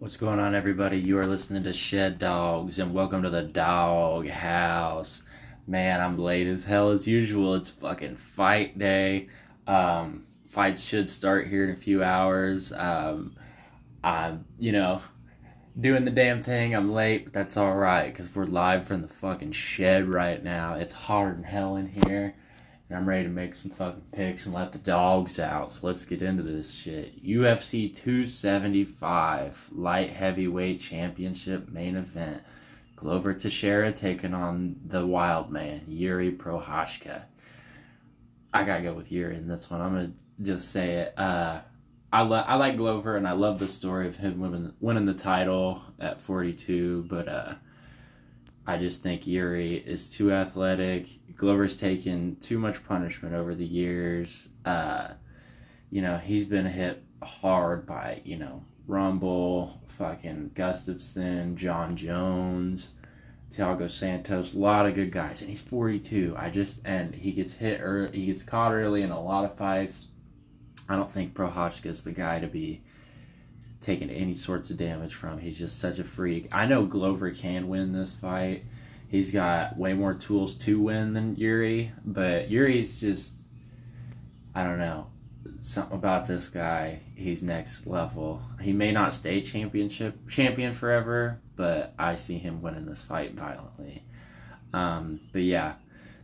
What's going on, everybody? You are listening to Shed Dogs, and welcome to the Dog House. Man, I'm late as hell as usual. It's fucking fight day. Um, fights should start here in a few hours. Um, I'm, you know, doing the damn thing. I'm late, but that's all right because we're live from the fucking shed right now. It's hard and hell in here. I'm ready to make some fucking picks and let the dogs out. So let's get into this shit. UFC 275 light heavyweight championship main event. Glover Teixeira taking on the wild man, Yuri Prochazka. I gotta go with Yuri in this one. I'm gonna just say it. Uh, I, lo- I like Glover and I love the story of him winning, winning the title at 42, but uh, I just think Yuri is too athletic. Glover's taken too much punishment over the years. Uh, you know, he's been hit hard by, you know, Rumble, fucking Gustafsson, Jon Jones, Thiago Santos, a lot of good guys, and he's 42. I just and he gets hit early, he gets caught early in a lot of fights. I don't think Prochazka is the guy to be taking any sorts of damage from. He's just such a freak. I know Glover can win this fight. He's got way more tools to win than Yuri, but Yuri's just I don't know. Something about this guy, he's next level. He may not stay championship champion forever, but I see him winning this fight violently. Um, but yeah,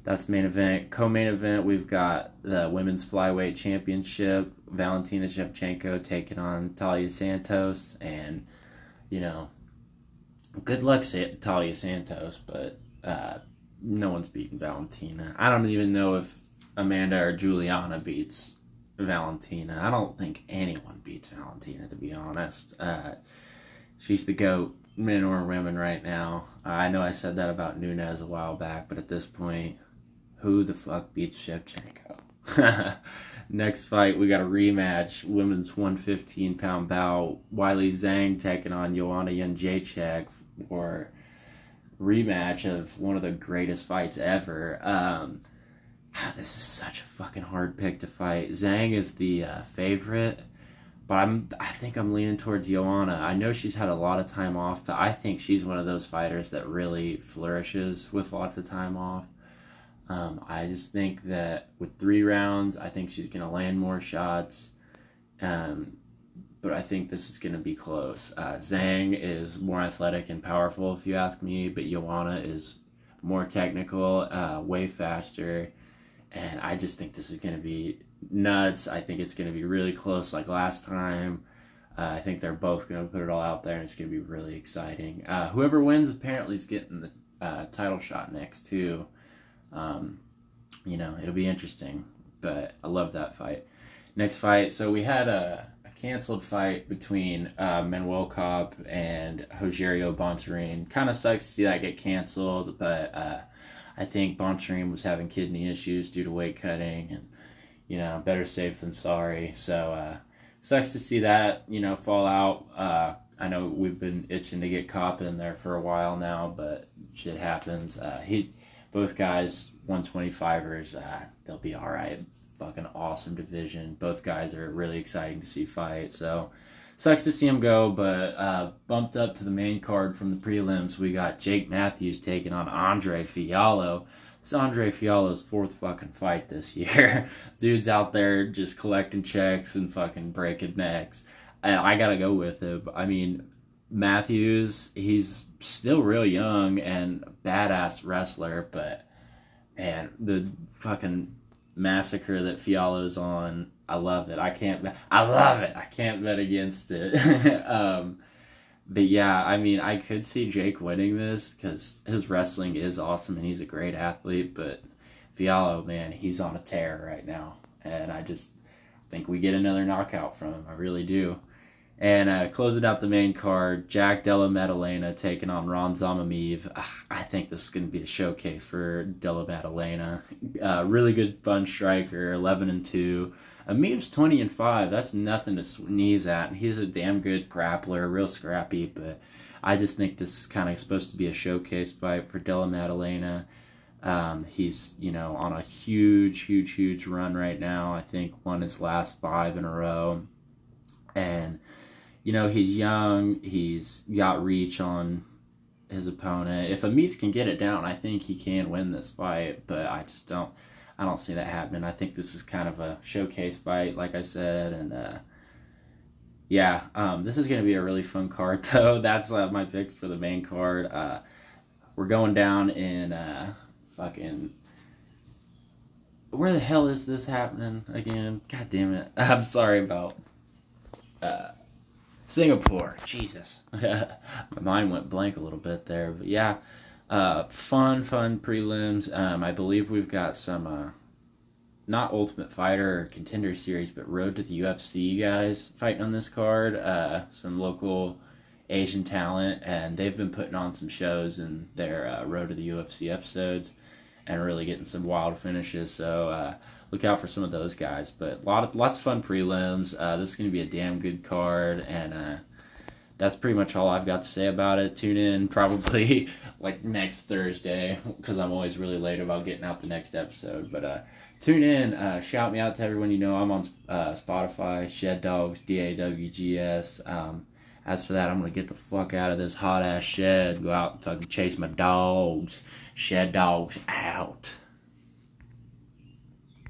that's main event. Co-main event, we've got the women's flyweight championship. Valentina Shevchenko taking on Talia Santos, and you know, good luck, Talia Santos, but uh, no one's beating Valentina. I don't even know if Amanda or Juliana beats Valentina. I don't think anyone beats Valentina, to be honest. Uh, she's the goat, men or women, right now. I know I said that about Nunez a while back, but at this point, who the fuck beats Shevchenko? Next fight, we got a rematch, women's 115 pound bout. Weili Zhang taking on Joanna Jędrzejczyk for rematch of one of the greatest fights ever. Um, this is such a fucking hard pick to fight. Zhang is the uh, favorite, but I'm I think I'm leaning towards Joanna. I know she's had a lot of time off, but I think she's one of those fighters that really flourishes with lots of time off. Um, I just think that with three rounds, I think she's going to land more shots. Um, but I think this is going to be close. Uh, Zhang is more athletic and powerful, if you ask me, but Joanna is more technical, uh, way faster. And I just think this is going to be nuts. I think it's going to be really close like last time. Uh, I think they're both going to put it all out there, and it's going to be really exciting. Uh, whoever wins apparently is getting the uh, title shot next, too. Um, you know, it'll be interesting, but I love that fight. Next fight, so we had a, a canceled fight between uh, Manuel Kape and Rogerio Bontorin. Kind of sucks to see that get canceled, but uh, I think Bontorin was having kidney issues due to weight cutting, and you know, better safe than sorry. So uh, sucks to see that you know fall out. Uh, I know we've been itching to get Kape in there for a while now, but shit happens. Uh, he both guys 125ers uh, they'll be all right. Fucking awesome division. Both guys are really exciting to see fight so sucks to see them go but uh, bumped up to the main card from the prelims. We got jake matthews taking on andre fialho it's andre Fialho's fourth fucking fight this year. Dude's out there just collecting checks and fucking breaking necks. And i gotta go with him. I mean Matthews, he's still real young and badass wrestler, but man, the fucking massacre that Fialho's on, I love it. I can't, I love it. I can't bet against it. um, but yeah, I mean, I could see Jake winning this because his wrestling is awesome and he's a great athlete. But Fialho, man, he's on a tear right now, and I just think we get another knockout from him. I really do. And uh, closing out the main card, Jack Della Maddalena taking on Ramazan Emeev. I think this is going to be a showcase for Della Maddalena. Uh, really good, fun striker, 11 and 2. Emeev's 20 and 5. That's nothing to sneeze at. He's a damn good grappler, real scrappy. But I just think this is kind of supposed to be a showcase fight for Della Maddalena. Um, he's, you know, on a huge, huge, huge run right now. I think won his last five in a row. And you know, he's young. He's got reach on his opponent. If Emeev can get it down, I think he can win this fight. But I just don't. I don't see that happening. I think this is kind of a showcase fight, like I said, and uh, yeah, um, this is going to be a really fun card, though. That's uh, my picks for the main card. Uh, we're going down in uh, fucking. Where the hell is this happening again? God damn it. I'm sorry about uh, Singapore. Jesus. my mind went blank a little bit there. But yeah, uh, fun, fun prelims. Um, I believe we've got some uh, not Ultimate Fighter or Contender Series, but Road to the UFC guys fighting on this card. Uh, some local Asian talent, and they've been putting on some shows in their uh, Road to the UFC episodes, and really getting some wild finishes. So uh, look out for some of those guys. But lot of lots of fun prelims. Uh, this is going to be a damn good card, and uh, that's pretty much all I've got to say about it. Tune in probably like next Thursday because I'm always really late about getting out the next episode. But uh, tune in, uh, shout me out to everyone you know. I'm on uh, Spotify, Shed Dogs, D A W G S. Um, as for that, I'm gonna get the fuck out of this hot ass shed, go out and fucking chase my dogs. Shed Dogs out.